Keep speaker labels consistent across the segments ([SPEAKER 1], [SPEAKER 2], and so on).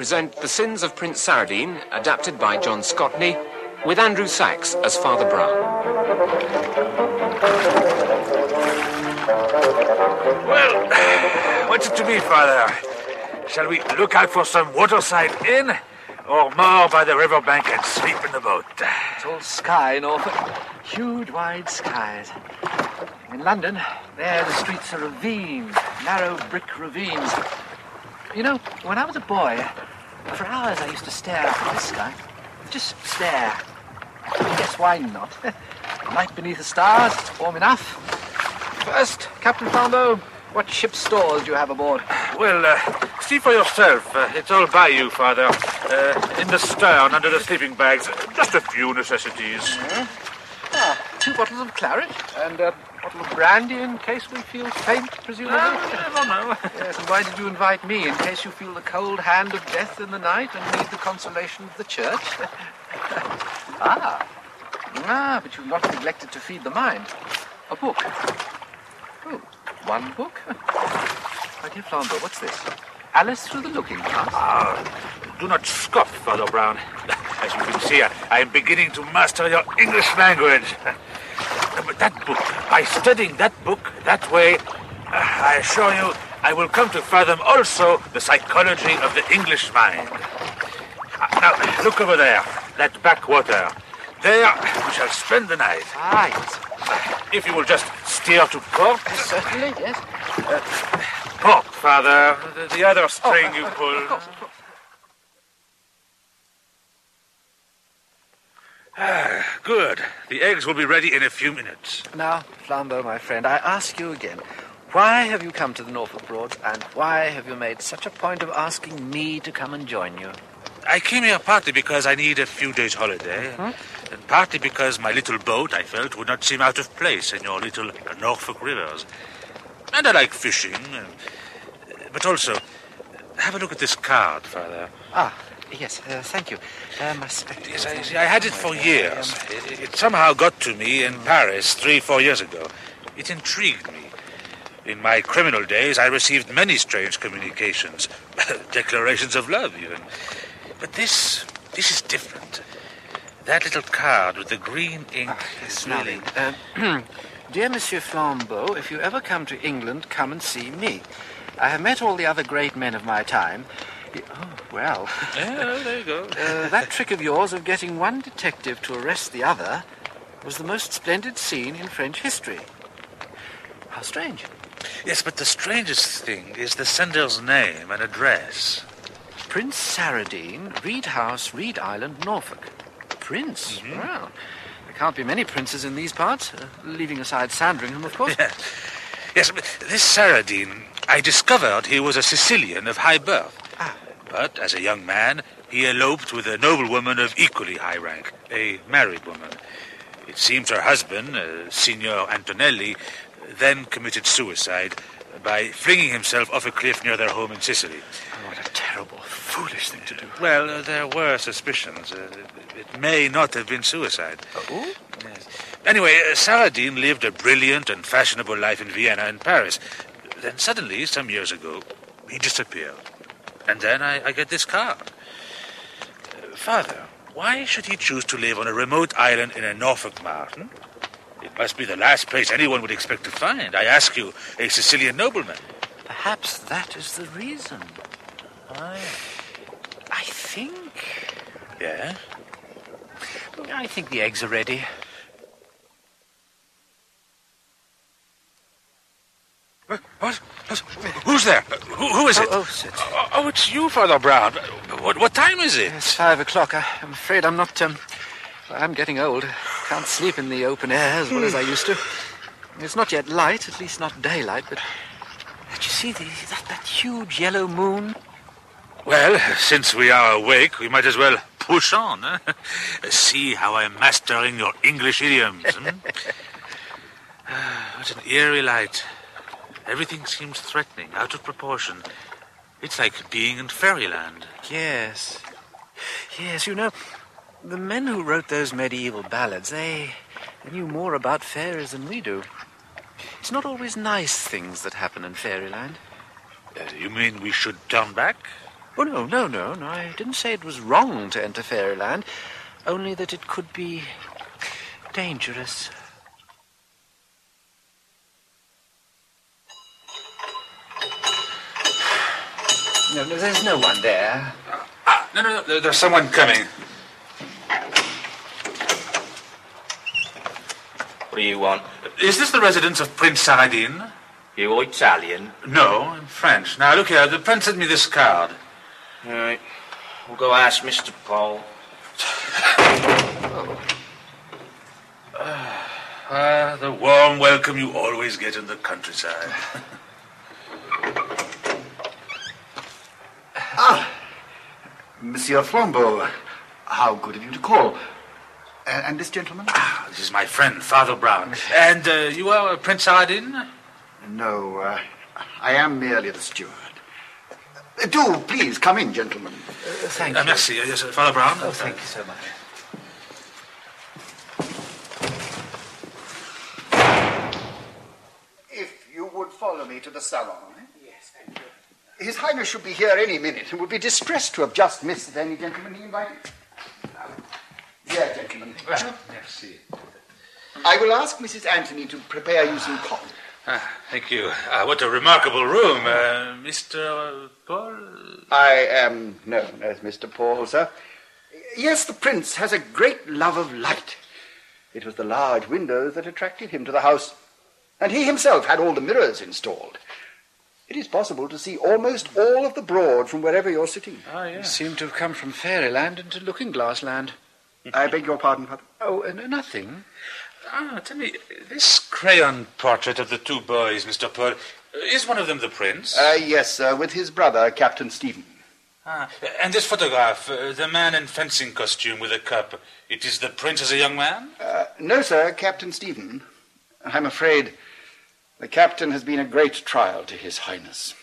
[SPEAKER 1] present The Sins of Prince Saradine, adapted by John Scotney, with Andrew Sachs as Father Brown.
[SPEAKER 2] Well, what's it to be, Father? Shall we look out for some waterside inn? Or moor by the riverbank and sleep in the boat?
[SPEAKER 3] It's all sky, Norfolk. Huge, wide skies. In London, there the streets are ravines, narrow brick ravines. You know, when I was a boy, for hours I used to stare up at the sky. Just stare. Guess why not? Night beneath the stars, warm enough. First, Captain Flambeau, what ship's stores do you have aboard?
[SPEAKER 2] Well, uh, see for yourself. Uh, it's all by you, Father. Uh, in the stern, under the sleeping bags. Just a few necessities.
[SPEAKER 3] Ah, two bottles of claret and a bottle of brandy in case we feel faint, presumably.
[SPEAKER 2] I don't know.
[SPEAKER 3] Yes, and why did you invite me? In case you feel the cold hand of death in the night and need the consolation of the church? ah. Ah, but you've not neglected to feed the mind. A book. Oh, one book? My dear Flambeau, what's this? Alice Through the Looking Glass.
[SPEAKER 2] Ah, do not scoff, Father Brown. As you can see, I, I am beginning to master your English language. But that book, by studying that book that way, uh, I assure you, I will come to fathom also the psychology of the English mind. Uh, Now, look over there, that backwater. There, we shall spend the night.
[SPEAKER 3] Ah, yes.
[SPEAKER 2] If you will just steer to port.
[SPEAKER 3] Certainly, yes.
[SPEAKER 2] Port, Father. The, the other string
[SPEAKER 3] Oh,
[SPEAKER 2] you
[SPEAKER 3] of
[SPEAKER 2] pull.
[SPEAKER 3] course, of course.
[SPEAKER 2] Good. The eggs will be ready in a few minutes.
[SPEAKER 3] Now, Flambeau, my friend, I ask you again. Why have you come to the Norfolk Broads, and why have you made such a point of asking me to come and join you?
[SPEAKER 2] I came here partly because I need a few days' holiday, and partly because my little boat, I felt, would not seem out of place in your little Norfolk rivers. And I like fishing, but also, have a look at this card, Father.
[SPEAKER 3] Ah, yes, uh, thank you. Uh, my spectacles.
[SPEAKER 2] Yes, I, I had it for years. It, it somehow got to me in Paris three, four years ago. It intrigued me. In my criminal days, I received many strange communications, declarations of love, even. But this, this is different. That little card with the green ink is really.
[SPEAKER 3] Uh, dear Monsieur Flambeau, if you ever come to England, come and see me. I have met all the other great men of my time. Oh, well.
[SPEAKER 2] Yeah, there you go.
[SPEAKER 3] Uh, that trick of yours of getting one detective to arrest the other was the most splendid scene in French history. How strange.
[SPEAKER 2] Yes, but the strangest thing is the sender's name and address.
[SPEAKER 3] Prince Saradine, Reed House, Reed Island, Norfolk. Prince? Well, there can't be many princes in these parts, uh, leaving aside Sandringham, of course.
[SPEAKER 2] Yes, but this Saradine, I discovered he was a Sicilian of high birth. But as a young man, he eloped with a noblewoman of equally high rank, a married woman. It seems her husband, uh, Signor Antonelli, then committed suicide by flinging himself off a cliff near their home in Sicily.
[SPEAKER 3] What a terrible, foolish thing to do.
[SPEAKER 2] Well, uh, there were suspicions. Uh, it may not have been suicide.
[SPEAKER 3] Oh?
[SPEAKER 2] Yes. Anyway, uh, Saradine lived a brilliant and fashionable life in Vienna and Paris. Then suddenly, some years ago, he disappeared. And then I, I get this card. Father, why should he choose to live on a remote island in a Norfolk mountain? It must be the last place anyone would expect to find. I ask you, a Sicilian nobleman.
[SPEAKER 3] Perhaps that is the reason. I, I think.
[SPEAKER 2] Yeah?
[SPEAKER 3] I think the eggs are ready.
[SPEAKER 2] What? What? Who's there? Who, who is it?
[SPEAKER 3] Oh, oh, sit.
[SPEAKER 2] Oh, oh, it's you, Father Brown. What, what time is it?
[SPEAKER 3] It's five o'clock. I, I'm afraid I'm not. Um, I'm getting old. Can't sleep in the open air as well as I used to. It's not yet light, at least not daylight, but. Did you see the, that, that huge yellow moon?
[SPEAKER 2] Well, since we are awake, we might as well push on. eh? See how I'm mastering your English idioms. hmm? Ah, what an eerie light. Everything seems threatening, out of proportion. It's like being in fairyland.
[SPEAKER 3] Yes. Yes, you know, the men who wrote those medieval ballads, they, they knew more about fairies than we do. It's not always nice things that happen in fairyland.
[SPEAKER 2] Uh, you mean we should turn back?
[SPEAKER 3] Oh, no, no, no, no. I didn't say it was wrong to enter Fairyland, only that it could be dangerous. No, no, there's no one there.
[SPEAKER 2] Ah, no, no, no, there's someone coming.
[SPEAKER 4] What do you want?
[SPEAKER 2] Is this the residence of Prince Saradine?
[SPEAKER 4] You Italian?
[SPEAKER 2] No, I'm French. Now, look here, the prince sent me this card.
[SPEAKER 4] All right. We'll go ask Mr. Paul.
[SPEAKER 2] Ah, the warm welcome you always get in the countryside.
[SPEAKER 5] Monsieur Flambeau, how good of you to call. Uh, and this gentleman?
[SPEAKER 2] Ah, this is my friend, Father Brown. And uh, you are Prince Saradine?
[SPEAKER 5] No, uh, I am merely the steward. Uh, do please come in, gentlemen.
[SPEAKER 3] Thank
[SPEAKER 2] Uh,
[SPEAKER 3] you.
[SPEAKER 2] merci. Uh, yes, uh, Father Brown.
[SPEAKER 3] Oh, thank you so much.
[SPEAKER 5] If you would follow me to the salon. Yes, thank you. His Highness should be here any minute and would be distressed to have just missed any gentleman he invited. Here, gentlemen.
[SPEAKER 2] Merci.
[SPEAKER 5] I will ask Mrs. Anthony to prepare you some coffee.
[SPEAKER 2] Ah, thank you. Ah, what a remarkable room. Uh, Mr. Paul?
[SPEAKER 5] I am known as Mr. Paul, sir. Yes, the prince has a great love of light. It was the large windows that attracted him to the house, and he himself had all the mirrors installed. It is possible to see almost all of the Broad from wherever you're sitting.
[SPEAKER 2] Ah,
[SPEAKER 3] You seem to have come from Fairyland into Looking Glass Land.
[SPEAKER 5] I beg your pardon, Father.
[SPEAKER 3] Oh, uh, nothing.
[SPEAKER 2] Ah, tell me, this crayon portrait of the two boys, Mr. Paul, is one of them the prince?
[SPEAKER 5] Uh, yes, sir, with his brother, Captain Stephen.
[SPEAKER 2] ah, and this photograph, uh, the man in fencing costume with a cup, it is the prince as a young man?
[SPEAKER 5] Uh, no, sir, Captain Stephen. I'm afraid the captain has been a great trial to His Highness.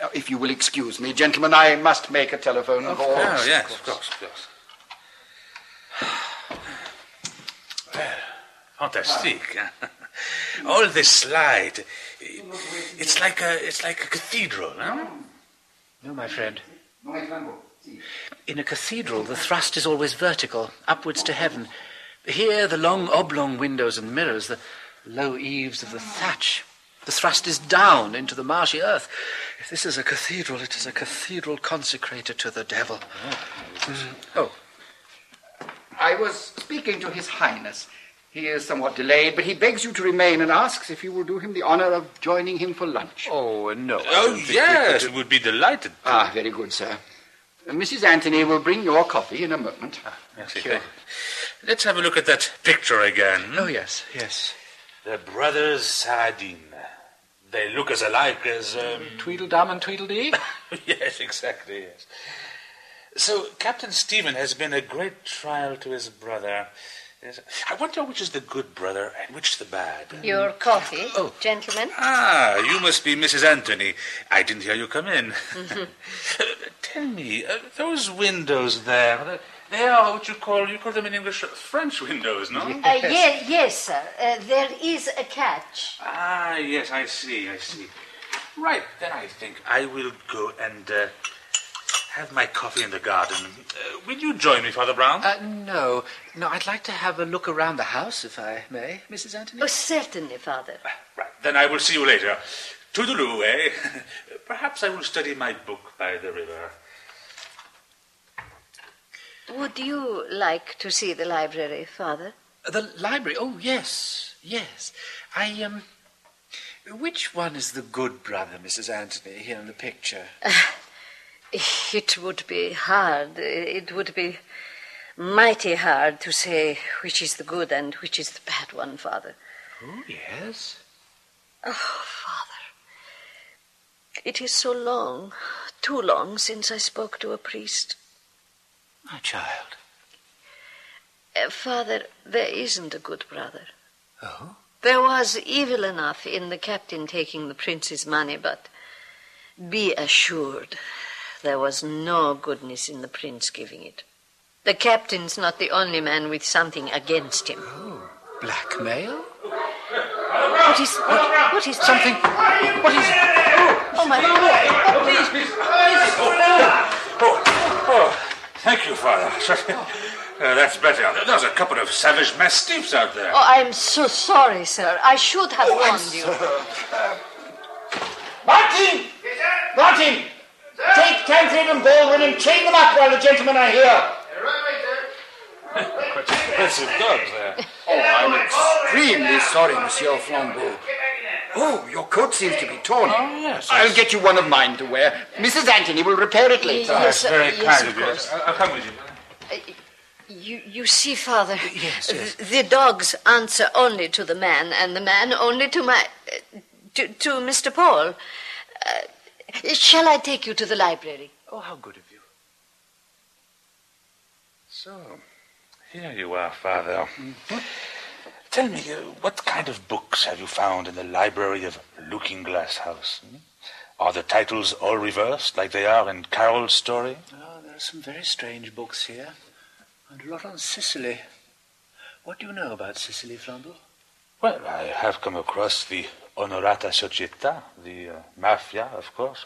[SPEAKER 5] Now, if you will excuse me, gentlemen, I must make a telephone call.
[SPEAKER 2] Oh, yes, of course, of course. Well, fantastic. All this light. It's like a, it's like a cathedral, huh?
[SPEAKER 3] No, my friend.
[SPEAKER 5] No, I can't go. See.
[SPEAKER 3] In a cathedral, the thrust is always vertical, upwards to heaven. Here, the long oblong windows and mirrors, the low eaves of the thatch. The thrust is down into the marshy earth. If this is a cathedral, it is a cathedral consecrated to the devil. Mm. Oh,
[SPEAKER 5] I was speaking to His Highness. He is somewhat delayed, but he begs you to remain and asks if you will do him the honor of joining him for lunch.
[SPEAKER 3] oh, no.
[SPEAKER 2] Oh,
[SPEAKER 3] don't think we
[SPEAKER 2] yes,
[SPEAKER 3] could
[SPEAKER 2] we would be delighted.
[SPEAKER 5] Ah, very good, sir. Mrs. Anthony will bring your coffee in a moment.
[SPEAKER 2] Merci.
[SPEAKER 3] you.
[SPEAKER 2] Let's have a look at that picture again.
[SPEAKER 3] Oh, yes, yes.
[SPEAKER 2] The brothers Saradine. They look as alike as. Um...
[SPEAKER 3] Tweedledum and Tweedledee?
[SPEAKER 2] yes, exactly, yes. So, Captain Stephen has been a great trial to his brother. Yes. I wonder which is the good brother and which the bad.
[SPEAKER 6] Your coffee,
[SPEAKER 3] Oh.
[SPEAKER 6] gentlemen.
[SPEAKER 2] Ah, you must be Mrs. Anthony. I didn't hear you come in. Uh, tell me, uh, those windows there, they- they are what you call, you call them in English French windows, no?
[SPEAKER 6] Uh, ye- yes, sir. Uh, there is a catch.
[SPEAKER 2] Ah, yes, I see, I see. Right, then I think I will go and uh, have my coffee in the garden. Uh, will you join me, Father Brown?
[SPEAKER 3] Uh, no. No, I'd like to have a look around the house, if I may, Mrs. Anthony.
[SPEAKER 6] Oh, certainly, Father.
[SPEAKER 2] right, then I will see you later. Toodaloo, eh? Perhaps I will study my book by the river.
[SPEAKER 6] Would you like to see the library, Father?
[SPEAKER 3] The library? Oh, yes, yes. I, um. Which one is the good brother, Mrs. Anthony, here in the picture?
[SPEAKER 6] It would be hard. It would be mighty hard to say which is the good and which is the bad one, Father.
[SPEAKER 3] Oh, yes.
[SPEAKER 6] Oh, Father. It is so long, too long, since I spoke to a priest.
[SPEAKER 3] My child.
[SPEAKER 6] Uh, Father, there isn't a good brother.
[SPEAKER 3] Oh?
[SPEAKER 6] There was evil enough in the captain taking the prince's money, but be assured there was no goodness in the prince giving it. The captain's not the only man with something against him.
[SPEAKER 3] Oh, blackmail?
[SPEAKER 6] What is what, what is
[SPEAKER 2] Something. What is it?
[SPEAKER 6] Oh my God!
[SPEAKER 2] Please, please. Oh, oh, thank you, Father. Uh, that's better. There's a couple of savage mastiffs out there.
[SPEAKER 6] Oh, I'm so sorry, sir. I should have warned you.
[SPEAKER 5] Martin! Martin! Take Tancred and Baldwin and chain them up while the gentlemen are here.
[SPEAKER 2] Expensive dogs there.
[SPEAKER 5] Oh, I'm extremely sorry, Monsieur Flambeau. Oh, your coat seems to be torn.
[SPEAKER 2] Oh, yes.
[SPEAKER 5] I'll get you one of mine to wear. Mrs. Anthony will repair it later.
[SPEAKER 6] Yes,
[SPEAKER 2] That's very
[SPEAKER 6] uh, yes,
[SPEAKER 2] kind
[SPEAKER 6] of
[SPEAKER 2] of you. I'll, I'll come with you.
[SPEAKER 6] You, you see, Father.
[SPEAKER 2] Yes, yes.
[SPEAKER 6] th- The dogs answer only to the man, and the man only to my. Uh, to, to Mr. Paul. Uh, shall I take you to the library?
[SPEAKER 2] Oh, how good of you. So, here you are, Father. Tell me, uh, what kind of books have you found in the library of Looking Glass House? hmm? Are the titles all reversed, like they are in Carroll's story?
[SPEAKER 3] Oh, there are some very strange books here, and a lot on Sicily. What do you know about Sicily, Flambeau?
[SPEAKER 2] Well, I have come across the Onorata Società, the uh, mafia, of course.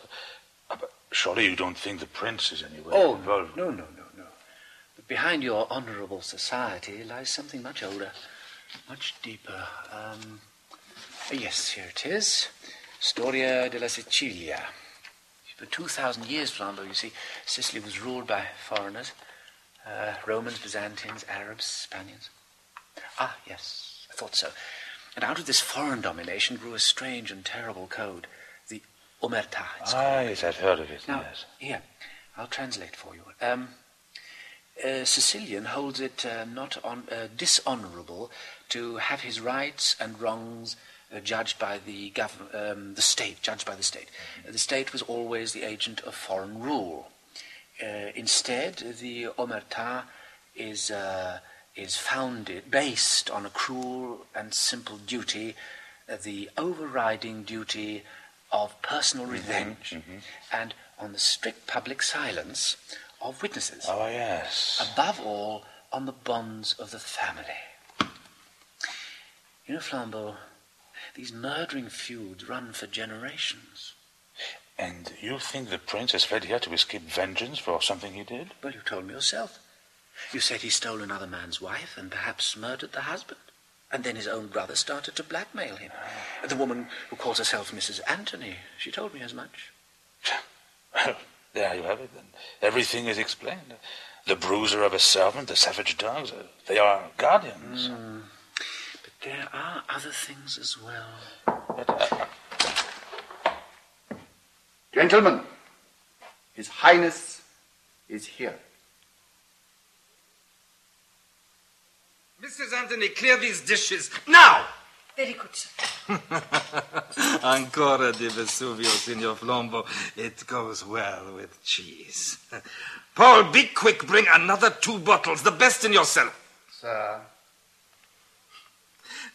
[SPEAKER 2] Uh, but surely you don't think the prince is anywhere
[SPEAKER 3] Oh,
[SPEAKER 2] involved?
[SPEAKER 3] no, no, no, no. But behind your honourable society lies something much older, much deeper. Um, yes, here it is. Storia della Sicilia. For 2,000 years, Flambeau, you see, Sicily was ruled by foreigners. Uh, Romans, Byzantines, Arabs, Spaniards. Ah, yes, I thought so. And out of this foreign domination grew a strange and terrible code, the Omerta. Called.
[SPEAKER 2] Ah, yes, I've heard of it,
[SPEAKER 3] Now,
[SPEAKER 2] yes.
[SPEAKER 3] here, I'll translate for you. Um, a Sicilian holds it uh, not on, uh, dishonourable to have his rights and wrongs uh, judged by the um, the state, judged by the state. The state was always the agent of foreign rule. Uh, instead, the Omerta is uh, is founded based on a cruel and simple duty, uh, the overriding duty of personal revenge, and on the strict public silence of witnesses.
[SPEAKER 2] Oh, yes.
[SPEAKER 3] Above all, on the bonds of the family. You know, Flambeau, these murdering feuds run for generations.
[SPEAKER 2] And you think the prince has fled here to escape vengeance for something he did?
[SPEAKER 3] Well, you told me yourself. You said he stole another man's wife and perhaps murdered the husband. And then his own brother started to blackmail him. The woman who calls herself Mrs. Anthony, she told me as much.
[SPEAKER 2] Well, there you have it. Then. Everything is explained. The bruiser of a servant, the savage dogs, uh, they are guardians.
[SPEAKER 3] But there are other things as well.
[SPEAKER 2] But, uh,
[SPEAKER 5] Gentlemen, His Highness is here.
[SPEAKER 7] Mrs. Anthony, clear these dishes now!
[SPEAKER 6] Very good, sir.
[SPEAKER 7] Ancora di Vesuvio, Signor Flambeau. It goes well with cheese. Paul, be quick. Bring another two bottles, the best in your cellar.
[SPEAKER 5] Sir.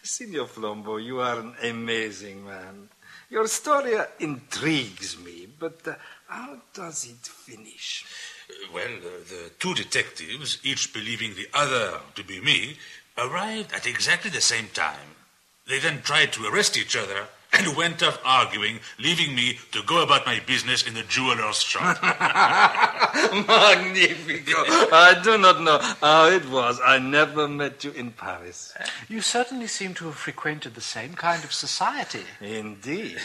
[SPEAKER 7] Signor Flambeau, you are an amazing man. Your story uh, intrigues me, but uh, how does it finish?
[SPEAKER 8] Well, uh, the two detectives, each believing the other to be me, arrived at exactly the same time. They then tried to arrest each other and went off arguing, leaving me to go about my business in the jeweler's shop.
[SPEAKER 7] Magnifico. I do not know how it was. I never met you in Paris.
[SPEAKER 3] You certainly seem to have frequented the same kind of society.
[SPEAKER 7] Indeed.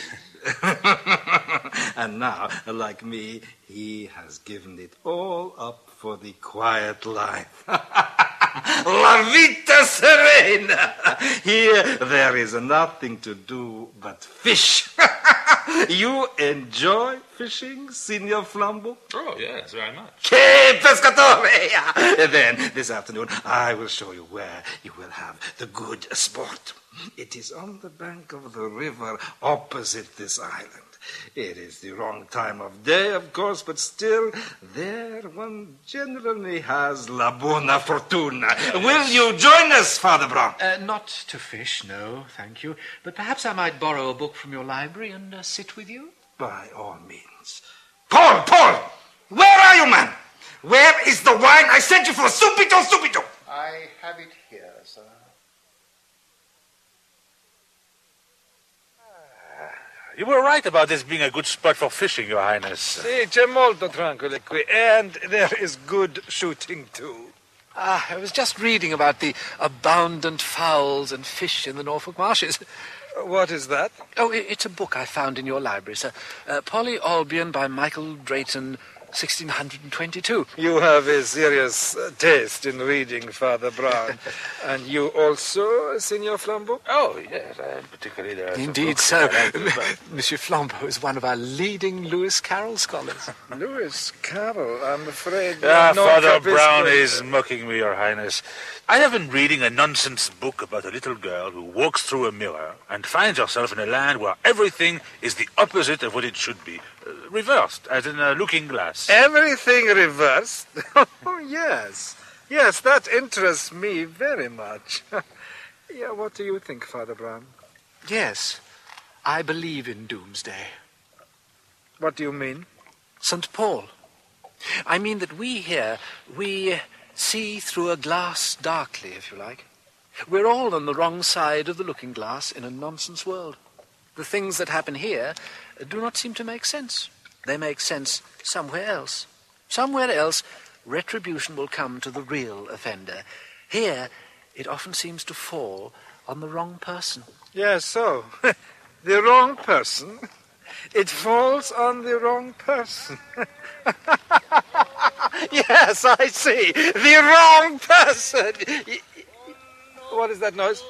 [SPEAKER 7] and now, like me, he has given it all up for the quiet life. La vita serena! Here there is nothing to do but fish. you enjoy fishing, Signor Flambeau?
[SPEAKER 8] oh, yes, very much.
[SPEAKER 7] Che pescatore! Then, this afternoon, I will show you where you will have the good sport. It is on the bank of the river opposite this island. It is the wrong time of day, of course, but still, there one generally has la buona fortuna. Will you join us, Father Brown?
[SPEAKER 3] Uh, not to fish, no, thank you. But perhaps I might borrow a book from your library and uh, sit with you.
[SPEAKER 7] By all means. Paul, Paul! Where are you, man? Where is the wine I sent you for? Subito, subito!
[SPEAKER 5] I have it here, sir.
[SPEAKER 2] You were right about this being a good spot for fishing, Your Highness.
[SPEAKER 9] Sì, c'è molto tranquillo qui, and there is good shooting too.
[SPEAKER 3] Ah, I was just reading about the abundant fowls and fish in the Norfolk marshes.
[SPEAKER 9] What is that?
[SPEAKER 3] Oh, it's a book I found in your library, sir. Uh, Poly-Olbion by Michael Drayton, 1622.
[SPEAKER 9] You have a serious uh, taste in reading, Father Brown. and you also, Signor Flambeau?
[SPEAKER 2] Oh, yes, and particularly there
[SPEAKER 3] Indeed so.
[SPEAKER 2] like about-
[SPEAKER 3] Monsieur Flambeau is one of our leading Lewis Carroll scholars.
[SPEAKER 9] Lewis Carroll, I'm afraid.
[SPEAKER 2] Ah, Father. Brown is mocking me, Your Highness. I have been reading a nonsense book about a little girl who walks through a mirror and finds herself in a land where everything is the opposite of what it should be. Uh, reversed, as in a looking glass.
[SPEAKER 9] Everything reversed? oh, yes. Yes, that interests me very much. yeah, what do you think, Father Brown?
[SPEAKER 3] Yes, I believe in doomsday.
[SPEAKER 9] What do you mean?
[SPEAKER 3] St. Paul. I mean that we here, we see through a glass darkly, if you like. We're all on the wrong side of the looking glass in a nonsense world. The things that happen here do not seem to make sense. They make sense somewhere else. Somewhere else, retribution will come to the real offender. Here, it often seems to fall on the wrong person.
[SPEAKER 9] Yes, so. the wrong person. It falls on the wrong person. yes, I see. The wrong person. What is that noise?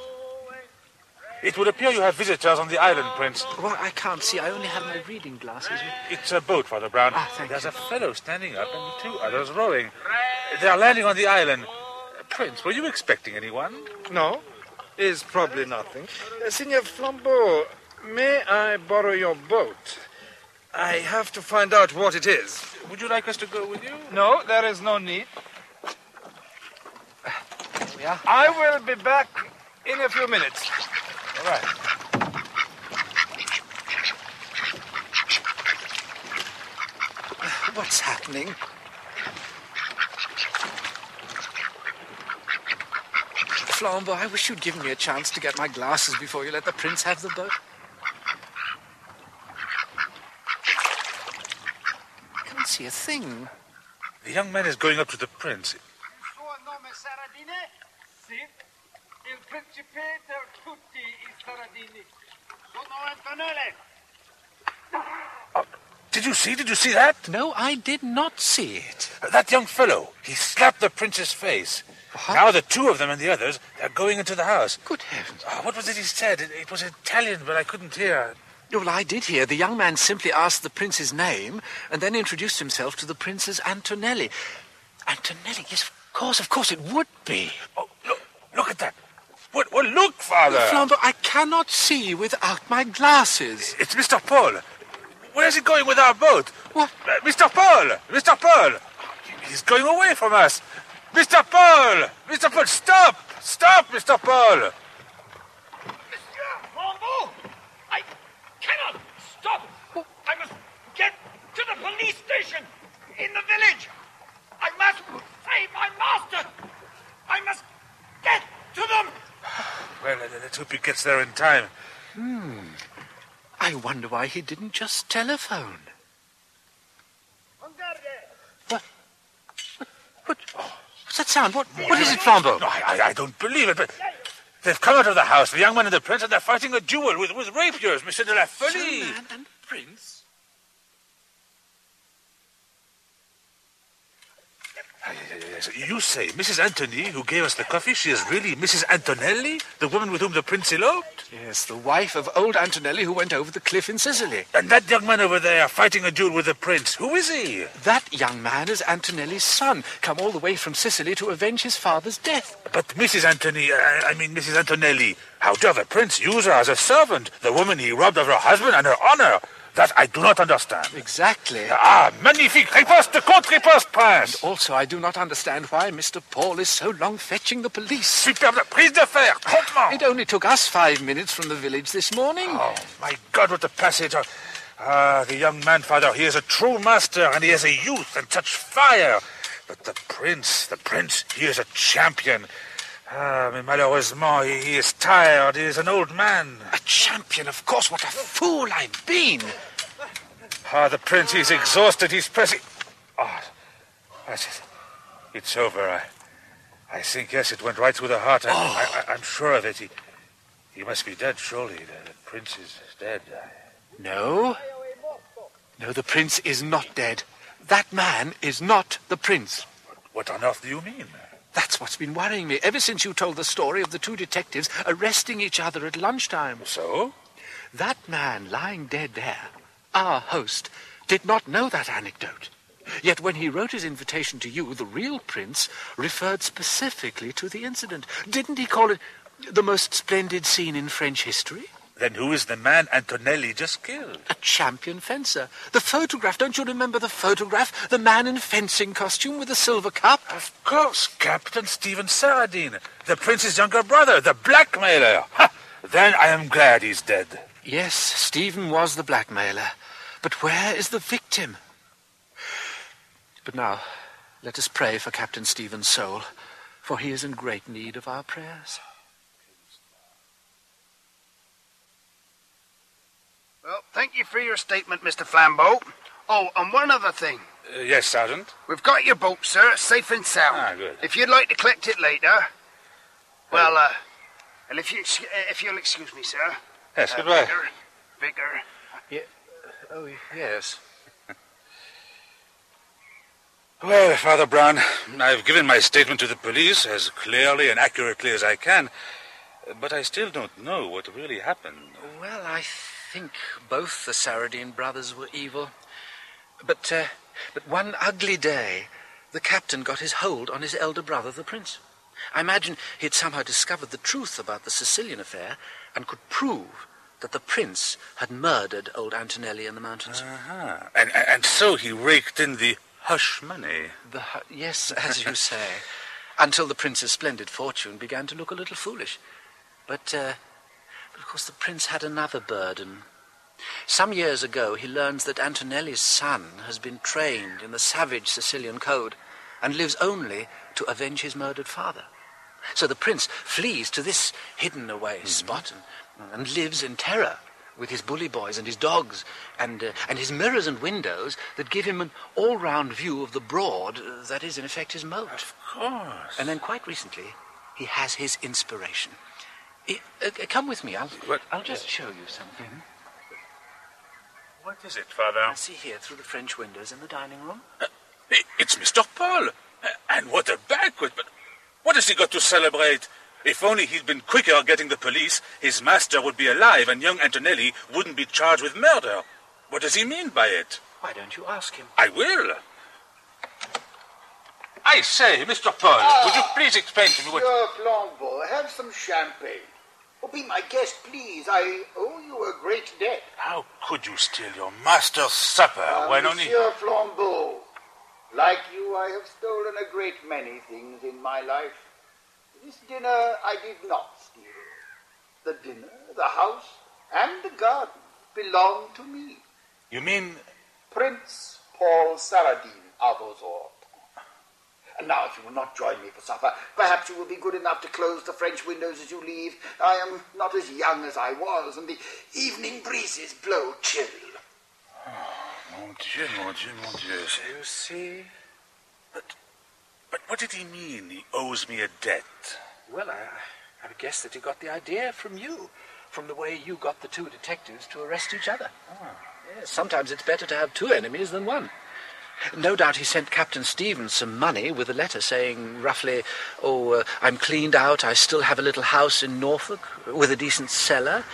[SPEAKER 2] It would appear you have visitors on the island, Prince.
[SPEAKER 3] Well, I can't see. I only have my reading glasses.
[SPEAKER 2] It's a boat, Father Brown.
[SPEAKER 3] Ah, thank
[SPEAKER 2] There's
[SPEAKER 3] you.
[SPEAKER 2] a fellow standing up and two others rowing. They are landing on the island. Prince, were you expecting anyone?
[SPEAKER 9] No, is probably nothing. Uh, Signor Flambeau, may I borrow your boat? I have to find out what it is.
[SPEAKER 2] Would you like us to go with you?
[SPEAKER 9] No, there is no need.
[SPEAKER 3] we are.
[SPEAKER 9] I will be back in a few minutes.
[SPEAKER 2] All right.
[SPEAKER 3] What's happening? Flambeau, I wish you'd given me a chance to get my glasses before you let the prince have the boat. I can't see a thing.
[SPEAKER 2] The young man is going up to the prince.
[SPEAKER 10] Il principe per tutti i Saradini. Sono Antonelli.
[SPEAKER 2] Oh, did you see? Did you see that?
[SPEAKER 3] No, I did not see it.
[SPEAKER 2] That young fellow. He slapped the prince's face. Now the two of them and the others are going into the house.
[SPEAKER 3] Good heavens.
[SPEAKER 2] Oh, what was it he said? It, it was Italian, but I couldn't hear.
[SPEAKER 3] Well, I did hear. The young man simply asked the prince's name and then introduced himself to the Princess Antonelli. Antonelli? Yes, of course, of course it would be.
[SPEAKER 2] Oh, look, look at that. What, what, look, Father.
[SPEAKER 3] Flambeau, I cannot see without my glasses.
[SPEAKER 2] It's Mr. Paul. Where's he going with our boat?
[SPEAKER 3] What?
[SPEAKER 2] Uh, Mr. Paul! Mr. Paul! He's going away from us. Mr. Paul! Mr. Paul, stop! Stop, Mr. Paul!
[SPEAKER 10] Monsieur Flambeau! I cannot stop! I must get to the police station in the village! I must save my master! I must get to them!
[SPEAKER 2] Well, let's hope he gets there in time. Hmm.
[SPEAKER 3] I wonder why he didn't just telephone. What? What? what what's that sound? What? What is it, Flambeau?
[SPEAKER 2] No, I, I, I don't believe it, but they've come out of the house, the young man and the prince, and they're fighting a duel with, with rapiers, Monsieur de la Folie.
[SPEAKER 3] Man and prince?
[SPEAKER 2] You say Mrs. Anthony, who gave us the coffee, she is really Mrs. Antonelli, the woman with whom the prince eloped?
[SPEAKER 3] Yes, the wife of old Antonelli who went over the cliff in Sicily.
[SPEAKER 2] And that young man over there fighting a duel with the prince, who is he?
[SPEAKER 3] That young man is Antonelli's son, come all the way from Sicily to avenge his father's death.
[SPEAKER 2] But Mrs. Anthony, uh, I mean Mrs. Antonelli, how dare the prince use her as a servant, the woman he robbed of her husband and her honor? That I do not understand.
[SPEAKER 3] Exactly.
[SPEAKER 2] Ah, magnifique! Riposte contre riposte, prince!
[SPEAKER 3] Also, I do not understand why Mr. Paul is so long fetching the police.
[SPEAKER 2] Superbe prise de fer, promptement!
[SPEAKER 3] It only took us five minutes from the village this morning.
[SPEAKER 2] Oh, my God, what a passage! Ah, the young man, father, he is a true master, and he has a youth and such fire. But the prince, the prince, he is a champion. Ah, mais malheureusement, he, is tired. He is an old man.
[SPEAKER 3] A champion, of course. What a fool I've been.
[SPEAKER 2] Ah, the prince, he's exhausted. He's pressing. Ah, it. It's over. I, I think, yes, it went right through the heart. I, I, I, am sure of it. He, he must be dead, surely. The, the prince is dead.
[SPEAKER 3] No. No, the prince is not dead. That man is not the prince.
[SPEAKER 2] What on earth do you mean?
[SPEAKER 3] That's what's been worrying me ever since you told the story of the two detectives arresting each other at lunchtime.
[SPEAKER 2] So?
[SPEAKER 3] That man lying dead there, our host, did not know that anecdote. Yet when he wrote his invitation to you, the real prince referred specifically to the incident. Didn't he call it the most splendid scene in French history?
[SPEAKER 2] Then who is the man Antonelli just killed?
[SPEAKER 3] A champion fencer. The photograph, don't you remember the photograph? The man in fencing costume with the silver cup?
[SPEAKER 2] Of course, Captain Stephen Saradine, the prince's younger brother, the blackmailer. Ha! Then I am glad he's dead.
[SPEAKER 3] Yes, Stephen was the blackmailer. But where is the victim? But now, let us pray for Captain Stephen's soul, for he is in great need of our prayers.
[SPEAKER 10] Well, thank you for your statement, Mr. Flambeau. Oh, and one other thing.
[SPEAKER 2] Uh, yes, Sergeant.
[SPEAKER 10] We've got your boat, sir, safe and sound.
[SPEAKER 2] Ah, good.
[SPEAKER 10] If you'd like to collect it later. Well, uh, well, if you uh, if you'll excuse me, sir.
[SPEAKER 2] Yes,
[SPEAKER 10] Uh,
[SPEAKER 2] goodbye.
[SPEAKER 10] Vicar, Vicar.
[SPEAKER 3] Yeah. Oh, yes.
[SPEAKER 2] Well, Father Brown, I've given my statement to the police as clearly and accurately as I can, but I still don't know what really happened.
[SPEAKER 3] Well, I think both the Saradine brothers were evil. But, uh, but one ugly day, the captain got his hold on his elder brother, the prince. I imagine he had somehow discovered the truth about the Sicilian affair and could prove that the prince had murdered old Antonelli in the mountains.
[SPEAKER 2] Uh-huh. And, and, so he raked in the hush money.
[SPEAKER 3] The hu- yes, as you say, until the prince's splendid fortune began to look a little foolish. But, uh, but of course, the prince had another burden. Some years ago, he learns that Antonelli's son has been trained in the savage Sicilian code and lives only to avenge his murdered father. So the prince flees to this hidden away spot and, and lives in terror with his bully boys and his dogs and, uh, and his mirrors and windows that give him an all round view of the broad uh, that is, in effect, his moat.
[SPEAKER 2] Of course.
[SPEAKER 3] And then, quite recently, he has his inspiration. I- uh, uh, come with me. I'll,
[SPEAKER 2] What?
[SPEAKER 3] I'll just show you something.
[SPEAKER 2] What is it, Father?
[SPEAKER 3] I see here through the French windows in the dining room.
[SPEAKER 2] I- It's Mr. Paul. And what a banquet. But what has he got to celebrate? If only he'd been quicker getting the police, his master would be alive and young Antonelli wouldn't be charged with murder. What does he mean by it?
[SPEAKER 3] Why don't you ask him?
[SPEAKER 2] I will. I say, Mr. Paul, would you please explain to me what...
[SPEAKER 5] Monsieur Flambeau, have some champagne. Oh, be my guest, please. I owe you a great debt.
[SPEAKER 2] How could you steal your master's supper
[SPEAKER 5] Ah,
[SPEAKER 2] when only...
[SPEAKER 5] Monsieur Flambeau, like you, I have stolen a great many things in my life. This dinner I did not steal. The dinner, the house, and the garden belong to me.
[SPEAKER 2] You mean...
[SPEAKER 5] Prince Paul Saradine of Ozort. And now, if you will not join me for supper, perhaps you will be good enough to close the French windows as you leave. I am not as young as I was, and the evening breezes blow chill.
[SPEAKER 2] Oh, mon Dieu, mon Dieu, mon Dieu.
[SPEAKER 3] You see?
[SPEAKER 2] But, but what did he mean, he owes me a debt?
[SPEAKER 3] Well, I, I would guess that he got the idea from you, from the way you got the two detectives to arrest each other. Ah. Yes, sometimes it's better to have two enemies than one. No doubt he sent Captain Stevens some money with a letter saying roughly, Oh, uh, I'm cleaned out. I still have a little house in Norfolk with a decent cellar.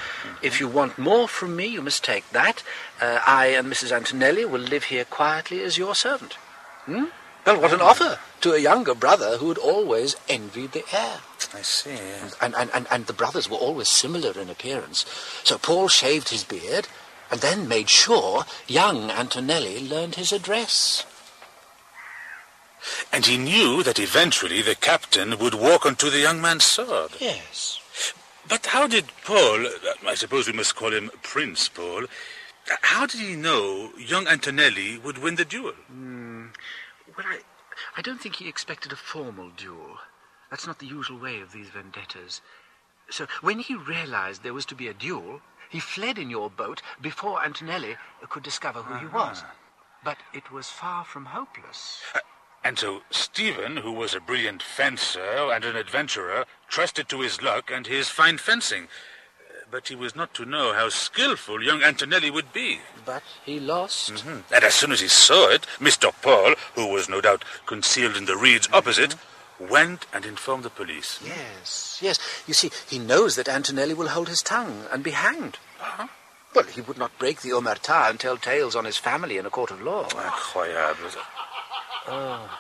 [SPEAKER 3] If you want more from me, you must take that. Uh, I and Mrs. Antonelli will live here quietly as your servant. Hmm? Well, what an offer to a younger brother who had always envied the heir.
[SPEAKER 2] I see.
[SPEAKER 3] And, and, and, and the brothers were always similar in appearance. So Paul shaved his beard and then made sure young Antonelli learned his address.
[SPEAKER 2] And he knew that eventually the captain would walk onto the young man's sword.
[SPEAKER 3] Yes.
[SPEAKER 2] But how did Paul, I suppose we must call him Prince Paul, how did he know young Antonelli would win the duel? Hmm.
[SPEAKER 3] Well, I, I don't think he expected a formal duel. That's not the usual way of these vendettas. So when he realized there was to be a duel, he fled in your boat before Antonelli could discover who he was. But it was far from hopeless.
[SPEAKER 2] And so Stephen, who was a brilliant fencer and an adventurer, trusted to his luck and his fine fencing. Uh, But he was not to know how skillful young Antonelli would be.
[SPEAKER 3] But he lost.
[SPEAKER 2] Mhm. And as soon as he saw it, Mr. Paul, who was no doubt concealed in the reeds opposite, went and informed the police.
[SPEAKER 3] Yes, yes. You see, he knows that Antonelli will hold his tongue and be hanged. Huh? Well, he would not break the omerta and tell tales on his family in a court of law.
[SPEAKER 2] Ah, Incroyable.
[SPEAKER 3] Uh, oh,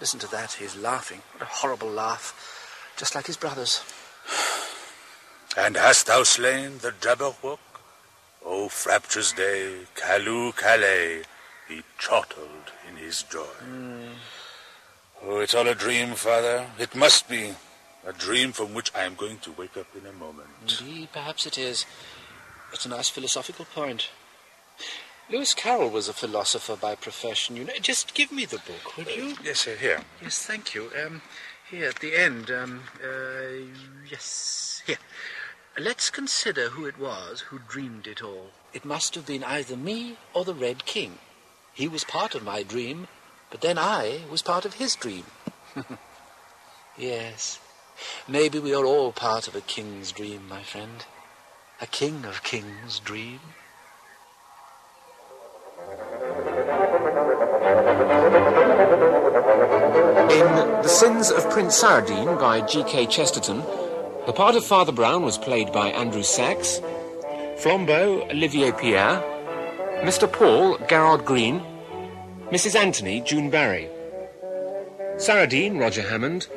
[SPEAKER 3] listen to that. He's laughing. What a horrible laugh. Just like his brothers.
[SPEAKER 2] And hast thou slain the Jabberwock? O frabjous day, Callooh Callay, he chortled in his joy. Hmm. Oh, it's all a dream, father. It must be. A dream from which I am going to wake up in a moment.
[SPEAKER 3] Indeed, perhaps it is. It's a nice philosophical point. Lewis Carroll was a philosopher by profession, you know. Just give me the book, would you?
[SPEAKER 2] Yes, sir, here.
[SPEAKER 3] Yes, thank you. Um, here at the end. Um, uh, yes, here. Let's consider who it was who dreamed it all. It must have been either me or the Red King. He was part of my dream, but then I was part of his dream. yes, maybe we are all part of a king's dream, my friend. A king of kings' dream.
[SPEAKER 1] In The Sins of Prince Saradine by G.K. Chesterton, the part of Father Brown was played by Andrew Sachs, Flambeau, Olivier Pierre, Mr. Paul, Garard Green, Mrs. Anthony, June Barry, Saradine, Roger Hammond,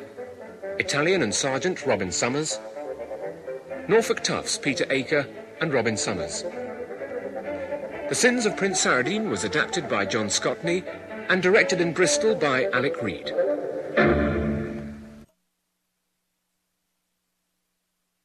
[SPEAKER 1] Italian and Sergeant, Robin Summers, Norfolk Tufts, Peter Aker, and Robin Summers. The Sins of Prince Saradine was adapted by John Scotney and directed in Bristol by Alec Reed.